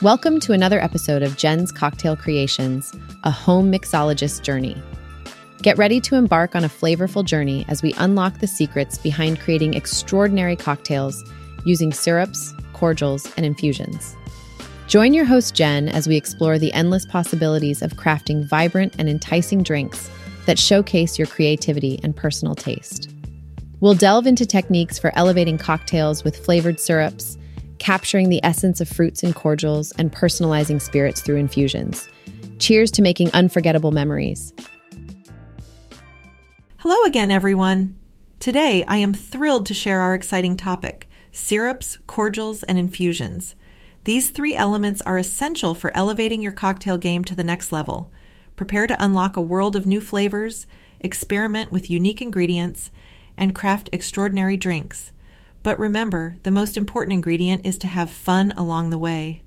Welcome to another episode of Jen's Cocktail Creations, a home mixologist journey. Get ready to embark on a flavorful journey as we unlock the secrets behind creating extraordinary cocktails using syrups, cordials, and infusions. Join your host, Jen, as we explore the endless possibilities of crafting vibrant and enticing drinks that showcase your creativity and personal taste. We'll delve into techniques for elevating cocktails with flavored syrups, capturing the essence of fruits and cordials, and personalizing spirits through infusions. Cheers to making unforgettable memories. Hello again, everyone. Today, I am thrilled to share our exciting topic syrups, cordials, and infusions. These three elements are essential for elevating your cocktail game to the next level. Prepare to unlock a world of new flavors, experiment with unique ingredients, and craft extraordinary drinks. But remember, the most important ingredient is to have fun along the way.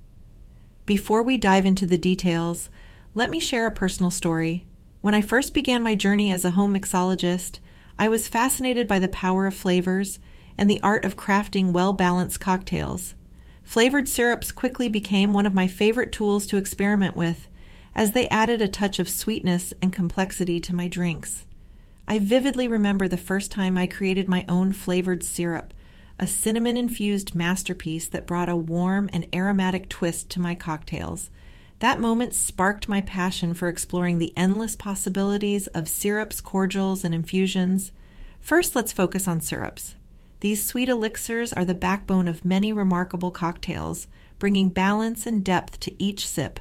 Before we dive into the details, let me share a personal story. When I first began my journey as a home mixologist, I was fascinated by the power of flavors and the art of crafting well balanced cocktails. Flavored syrups quickly became one of my favorite tools to experiment with, as they added a touch of sweetness and complexity to my drinks. I vividly remember the first time I created my own flavored syrup, a cinnamon infused masterpiece that brought a warm and aromatic twist to my cocktails. That moment sparked my passion for exploring the endless possibilities of syrups, cordials, and infusions. First, let's focus on syrups. These sweet elixirs are the backbone of many remarkable cocktails, bringing balance and depth to each sip.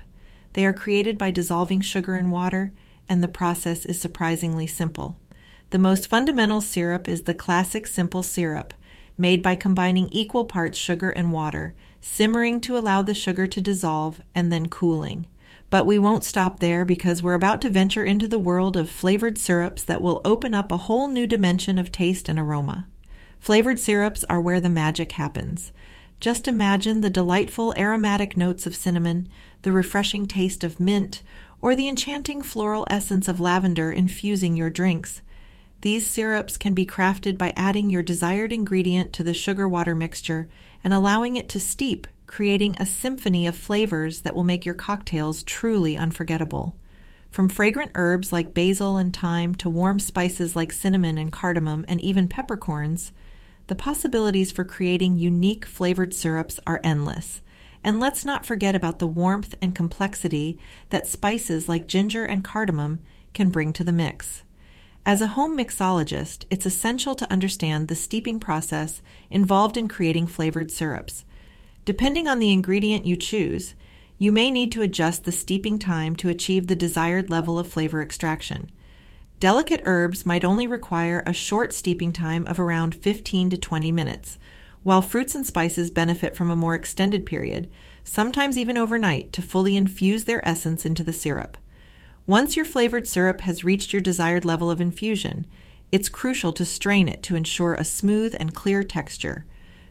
They are created by dissolving sugar in water, and the process is surprisingly simple. The most fundamental syrup is the classic simple syrup, made by combining equal parts sugar and water, simmering to allow the sugar to dissolve, and then cooling. But we won't stop there because we're about to venture into the world of flavored syrups that will open up a whole new dimension of taste and aroma. Flavored syrups are where the magic happens. Just imagine the delightful aromatic notes of cinnamon, the refreshing taste of mint, or the enchanting floral essence of lavender infusing your drinks. These syrups can be crafted by adding your desired ingredient to the sugar water mixture and allowing it to steep, creating a symphony of flavors that will make your cocktails truly unforgettable. From fragrant herbs like basil and thyme to warm spices like cinnamon and cardamom and even peppercorns, the possibilities for creating unique flavored syrups are endless. And let's not forget about the warmth and complexity that spices like ginger and cardamom can bring to the mix. As a home mixologist, it's essential to understand the steeping process involved in creating flavored syrups. Depending on the ingredient you choose, you may need to adjust the steeping time to achieve the desired level of flavor extraction. Delicate herbs might only require a short steeping time of around 15 to 20 minutes, while fruits and spices benefit from a more extended period, sometimes even overnight, to fully infuse their essence into the syrup. Once your flavored syrup has reached your desired level of infusion, it's crucial to strain it to ensure a smooth and clear texture.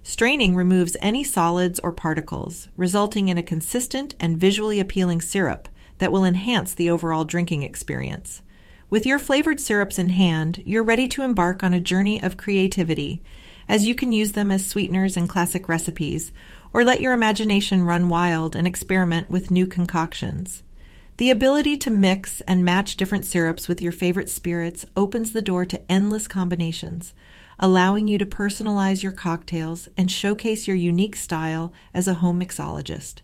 Straining removes any solids or particles, resulting in a consistent and visually appealing syrup that will enhance the overall drinking experience. With your flavored syrups in hand, you're ready to embark on a journey of creativity, as you can use them as sweeteners in classic recipes, or let your imagination run wild and experiment with new concoctions. The ability to mix and match different syrups with your favorite spirits opens the door to endless combinations, allowing you to personalize your cocktails and showcase your unique style as a home mixologist.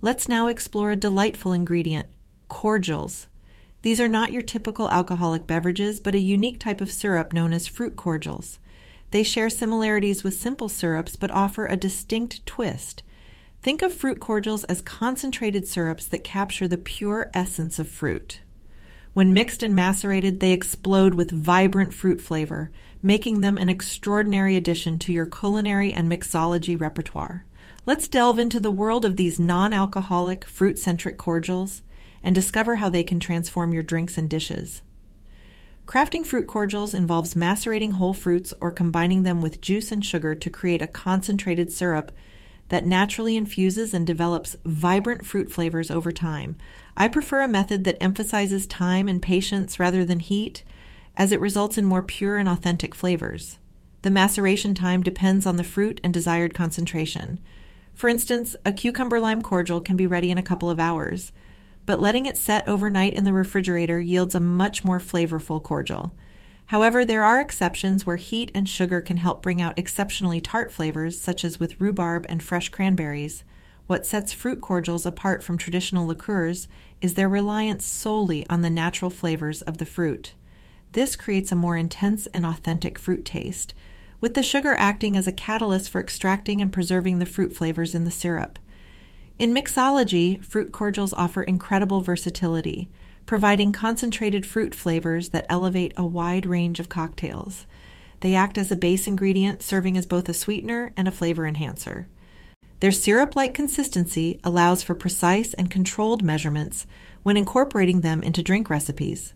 Let's now explore a delightful ingredient cordials. These are not your typical alcoholic beverages, but a unique type of syrup known as fruit cordials. They share similarities with simple syrups, but offer a distinct twist. Think of fruit cordials as concentrated syrups that capture the pure essence of fruit. When mixed and macerated, they explode with vibrant fruit flavor, making them an extraordinary addition to your culinary and mixology repertoire. Let's delve into the world of these non alcoholic, fruit centric cordials and discover how they can transform your drinks and dishes. Crafting fruit cordials involves macerating whole fruits or combining them with juice and sugar to create a concentrated syrup that naturally infuses and develops vibrant fruit flavors over time. I prefer a method that emphasizes time and patience rather than heat, as it results in more pure and authentic flavors. The maceration time depends on the fruit and desired concentration. For instance, a cucumber lime cordial can be ready in a couple of hours, but letting it set overnight in the refrigerator yields a much more flavorful cordial. However, there are exceptions where heat and sugar can help bring out exceptionally tart flavors, such as with rhubarb and fresh cranberries. What sets fruit cordials apart from traditional liqueurs is their reliance solely on the natural flavors of the fruit. This creates a more intense and authentic fruit taste, with the sugar acting as a catalyst for extracting and preserving the fruit flavors in the syrup. In mixology, fruit cordials offer incredible versatility, providing concentrated fruit flavors that elevate a wide range of cocktails. They act as a base ingredient, serving as both a sweetener and a flavor enhancer. Their syrup like consistency allows for precise and controlled measurements when incorporating them into drink recipes.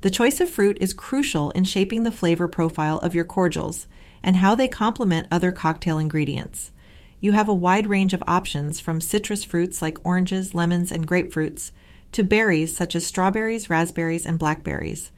The choice of fruit is crucial in shaping the flavor profile of your cordials and how they complement other cocktail ingredients. You have a wide range of options from citrus fruits like oranges, lemons, and grapefruits to berries such as strawberries, raspberries, and blackberries.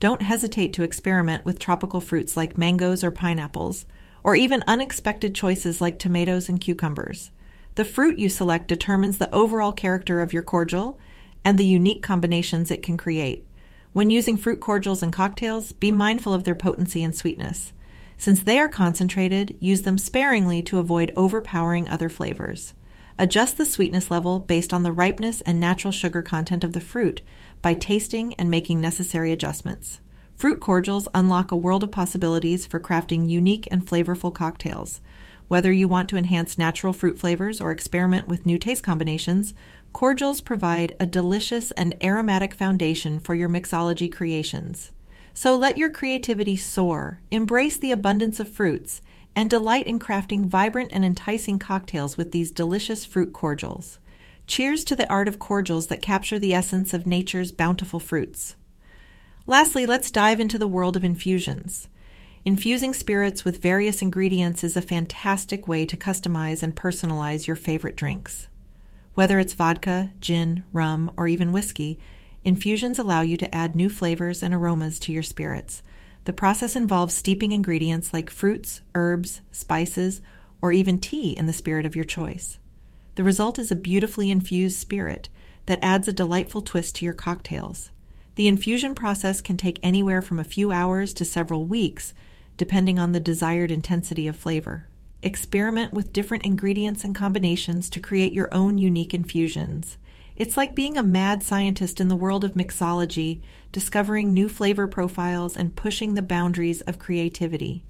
Don't hesitate to experiment with tropical fruits like mangoes or pineapples, or even unexpected choices like tomatoes and cucumbers. The fruit you select determines the overall character of your cordial and the unique combinations it can create. When using fruit cordials and cocktails, be mindful of their potency and sweetness. Since they are concentrated, use them sparingly to avoid overpowering other flavors. Adjust the sweetness level based on the ripeness and natural sugar content of the fruit by tasting and making necessary adjustments. Fruit cordials unlock a world of possibilities for crafting unique and flavorful cocktails. Whether you want to enhance natural fruit flavors or experiment with new taste combinations, Cordials provide a delicious and aromatic foundation for your mixology creations. So let your creativity soar, embrace the abundance of fruits, and delight in crafting vibrant and enticing cocktails with these delicious fruit cordials. Cheers to the art of cordials that capture the essence of nature's bountiful fruits. Lastly, let's dive into the world of infusions. Infusing spirits with various ingredients is a fantastic way to customize and personalize your favorite drinks. Whether it's vodka, gin, rum, or even whiskey, infusions allow you to add new flavors and aromas to your spirits. The process involves steeping ingredients like fruits, herbs, spices, or even tea in the spirit of your choice. The result is a beautifully infused spirit that adds a delightful twist to your cocktails. The infusion process can take anywhere from a few hours to several weeks, depending on the desired intensity of flavor. Experiment with different ingredients and combinations to create your own unique infusions. It's like being a mad scientist in the world of mixology, discovering new flavor profiles and pushing the boundaries of creativity.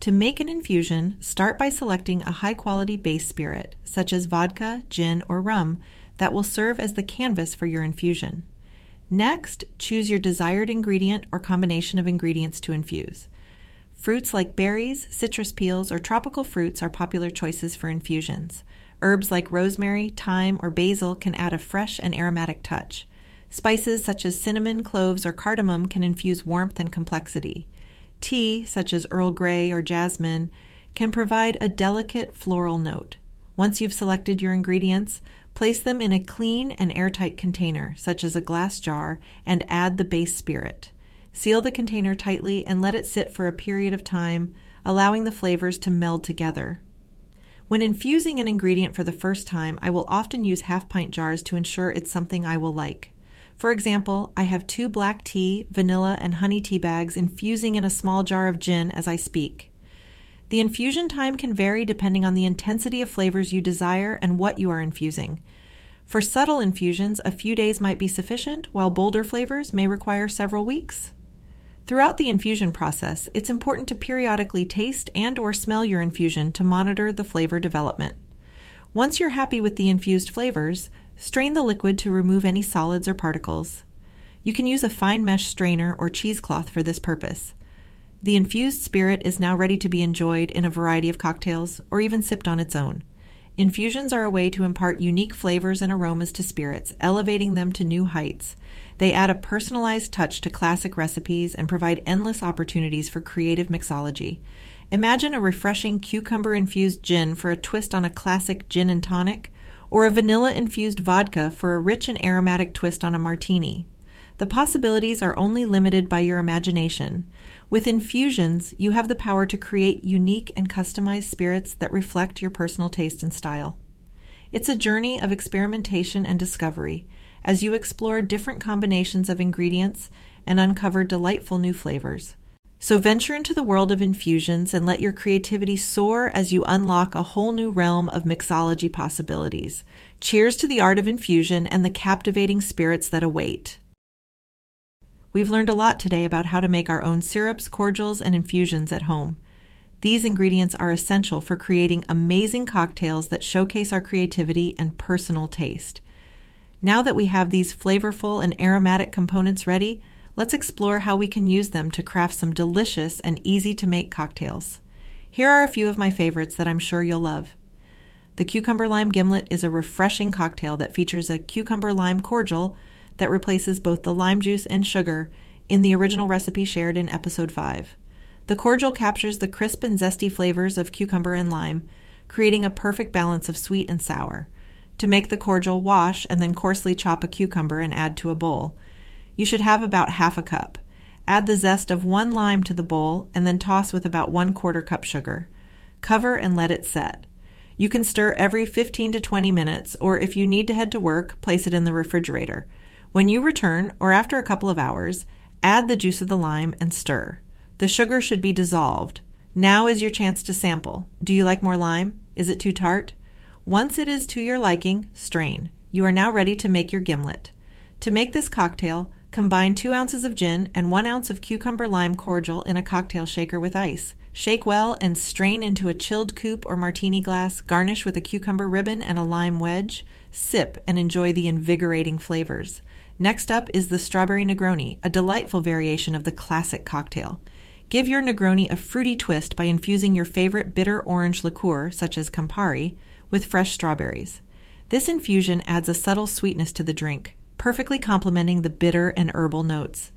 To make an infusion, start by selecting a high quality base spirit, such as vodka, gin, or rum, that will serve as the canvas for your infusion. Next, choose your desired ingredient or combination of ingredients to infuse. Fruits like berries, citrus peels, or tropical fruits are popular choices for infusions. Herbs like rosemary, thyme, or basil can add a fresh and aromatic touch. Spices such as cinnamon, cloves, or cardamom can infuse warmth and complexity. Tea, such as Earl Grey or jasmine, can provide a delicate floral note. Once you've selected your ingredients, place them in a clean and airtight container, such as a glass jar, and add the base spirit. Seal the container tightly and let it sit for a period of time, allowing the flavors to meld together. When infusing an ingredient for the first time, I will often use half pint jars to ensure it's something I will like. For example, I have two black tea, vanilla, and honey tea bags infusing in a small jar of gin as I speak. The infusion time can vary depending on the intensity of flavors you desire and what you are infusing. For subtle infusions, a few days might be sufficient, while bolder flavors may require several weeks. Throughout the infusion process, it's important to periodically taste and or smell your infusion to monitor the flavor development. Once you're happy with the infused flavors, strain the liquid to remove any solids or particles. You can use a fine mesh strainer or cheesecloth for this purpose. The infused spirit is now ready to be enjoyed in a variety of cocktails or even sipped on its own. Infusions are a way to impart unique flavors and aromas to spirits, elevating them to new heights. They add a personalized touch to classic recipes and provide endless opportunities for creative mixology. Imagine a refreshing cucumber infused gin for a twist on a classic gin and tonic, or a vanilla infused vodka for a rich and aromatic twist on a martini. The possibilities are only limited by your imagination. With infusions, you have the power to create unique and customized spirits that reflect your personal taste and style. It's a journey of experimentation and discovery as you explore different combinations of ingredients and uncover delightful new flavors. So venture into the world of infusions and let your creativity soar as you unlock a whole new realm of mixology possibilities. Cheers to the art of infusion and the captivating spirits that await. We've learned a lot today about how to make our own syrups, cordials, and infusions at home. These ingredients are essential for creating amazing cocktails that showcase our creativity and personal taste. Now that we have these flavorful and aromatic components ready, let's explore how we can use them to craft some delicious and easy to make cocktails. Here are a few of my favorites that I'm sure you'll love. The cucumber lime gimlet is a refreshing cocktail that features a cucumber lime cordial that replaces both the lime juice and sugar in the original recipe shared in episode 5. The cordial captures the crisp and zesty flavors of cucumber and lime, creating a perfect balance of sweet and sour. To make the cordial, wash and then coarsely chop a cucumber and add to a bowl. You should have about half a cup. Add the zest of one lime to the bowl and then toss with about one quarter cup sugar. Cover and let it set. You can stir every 15 to 20 minutes, or if you need to head to work, place it in the refrigerator. When you return, or after a couple of hours, add the juice of the lime and stir. The sugar should be dissolved. Now is your chance to sample. Do you like more lime? Is it too tart? Once it is to your liking, strain. You are now ready to make your gimlet. To make this cocktail, combine 2 ounces of gin and 1 ounce of cucumber lime cordial in a cocktail shaker with ice. Shake well and strain into a chilled coupe or martini glass, garnish with a cucumber ribbon and a lime wedge. Sip and enjoy the invigorating flavors. Next up is the strawberry Negroni, a delightful variation of the classic cocktail. Give your Negroni a fruity twist by infusing your favorite bitter orange liqueur, such as Campari, with fresh strawberries. This infusion adds a subtle sweetness to the drink, perfectly complementing the bitter and herbal notes.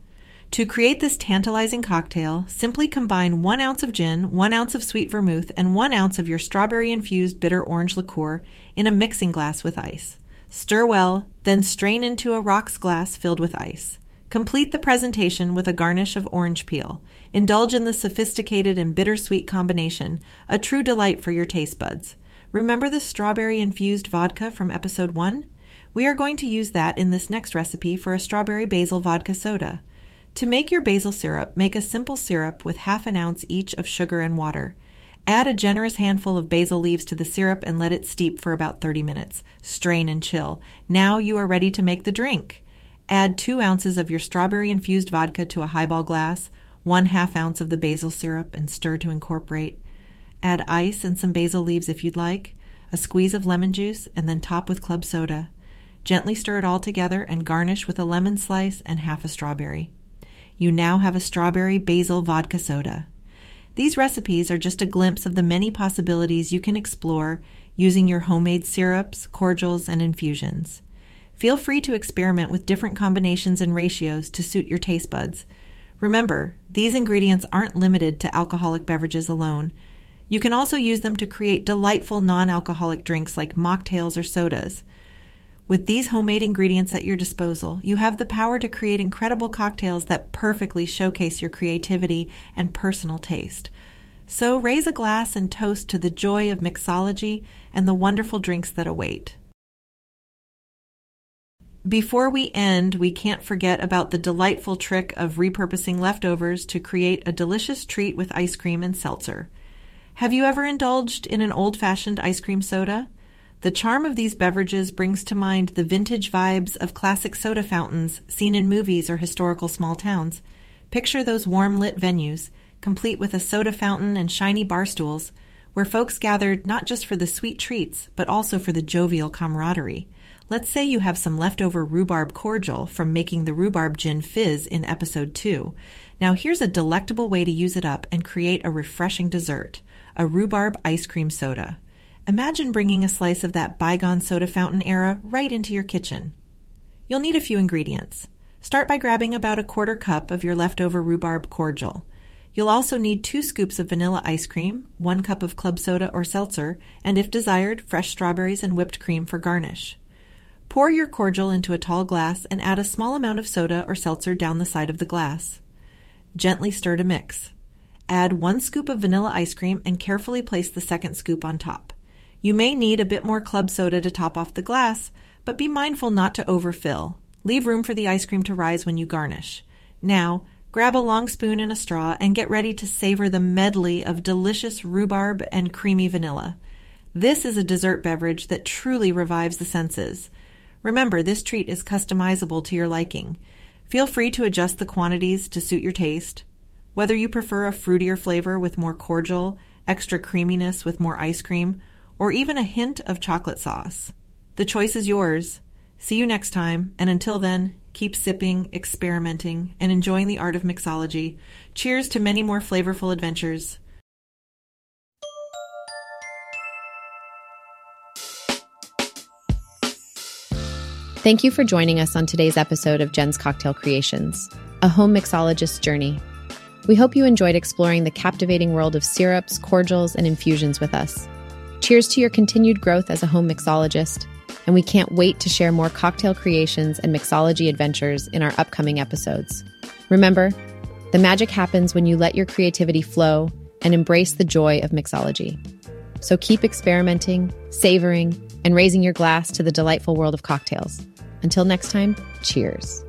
To create this tantalizing cocktail, simply combine one ounce of gin, one ounce of sweet vermouth, and one ounce of your strawberry infused bitter orange liqueur in a mixing glass with ice. Stir well, then strain into a rocks glass filled with ice. Complete the presentation with a garnish of orange peel. Indulge in the sophisticated and bittersweet combination, a true delight for your taste buds. Remember the strawberry infused vodka from episode 1? We are going to use that in this next recipe for a strawberry basil vodka soda. To make your basil syrup, make a simple syrup with half an ounce each of sugar and water. Add a generous handful of basil leaves to the syrup and let it steep for about 30 minutes. Strain and chill. Now you are ready to make the drink. Add two ounces of your strawberry infused vodka to a highball glass, one half ounce of the basil syrup, and stir to incorporate. Add ice and some basil leaves if you'd like, a squeeze of lemon juice, and then top with club soda. Gently stir it all together and garnish with a lemon slice and half a strawberry. You now have a strawberry basil vodka soda. These recipes are just a glimpse of the many possibilities you can explore using your homemade syrups, cordials, and infusions. Feel free to experiment with different combinations and ratios to suit your taste buds. Remember, these ingredients aren't limited to alcoholic beverages alone. You can also use them to create delightful non alcoholic drinks like mocktails or sodas. With these homemade ingredients at your disposal, you have the power to create incredible cocktails that perfectly showcase your creativity and personal taste. So raise a glass and toast to the joy of mixology and the wonderful drinks that await. Before we end, we can't forget about the delightful trick of repurposing leftovers to create a delicious treat with ice cream and seltzer. Have you ever indulged in an old fashioned ice cream soda? The charm of these beverages brings to mind the vintage vibes of classic soda fountains seen in movies or historical small towns. Picture those warm lit venues, complete with a soda fountain and shiny bar stools, where folks gathered not just for the sweet treats, but also for the jovial camaraderie. Let's say you have some leftover rhubarb cordial from making the rhubarb gin fizz in episode 2. Now here's a delectable way to use it up and create a refreshing dessert a rhubarb ice cream soda. Imagine bringing a slice of that bygone soda fountain era right into your kitchen. You'll need a few ingredients. Start by grabbing about a quarter cup of your leftover rhubarb cordial. You'll also need two scoops of vanilla ice cream, one cup of club soda or seltzer, and if desired, fresh strawberries and whipped cream for garnish. Pour your cordial into a tall glass and add a small amount of soda or seltzer down the side of the glass. Gently stir to mix. Add one scoop of vanilla ice cream and carefully place the second scoop on top. You may need a bit more club soda to top off the glass, but be mindful not to overfill. Leave room for the ice cream to rise when you garnish. Now, grab a long spoon and a straw and get ready to savor the medley of delicious rhubarb and creamy vanilla. This is a dessert beverage that truly revives the senses. Remember, this treat is customizable to your liking. Feel free to adjust the quantities to suit your taste. Whether you prefer a fruitier flavor with more cordial, extra creaminess with more ice cream, or even a hint of chocolate sauce. The choice is yours. See you next time, and until then, keep sipping, experimenting, and enjoying the art of mixology. Cheers to many more flavorful adventures. Thank you for joining us on today's episode of Jen's Cocktail Creations, a home mixologist's journey. We hope you enjoyed exploring the captivating world of syrups, cordials, and infusions with us. Cheers to your continued growth as a home mixologist, and we can't wait to share more cocktail creations and mixology adventures in our upcoming episodes. Remember, the magic happens when you let your creativity flow and embrace the joy of mixology. So keep experimenting, savoring, and raising your glass to the delightful world of cocktails. Until next time, cheers.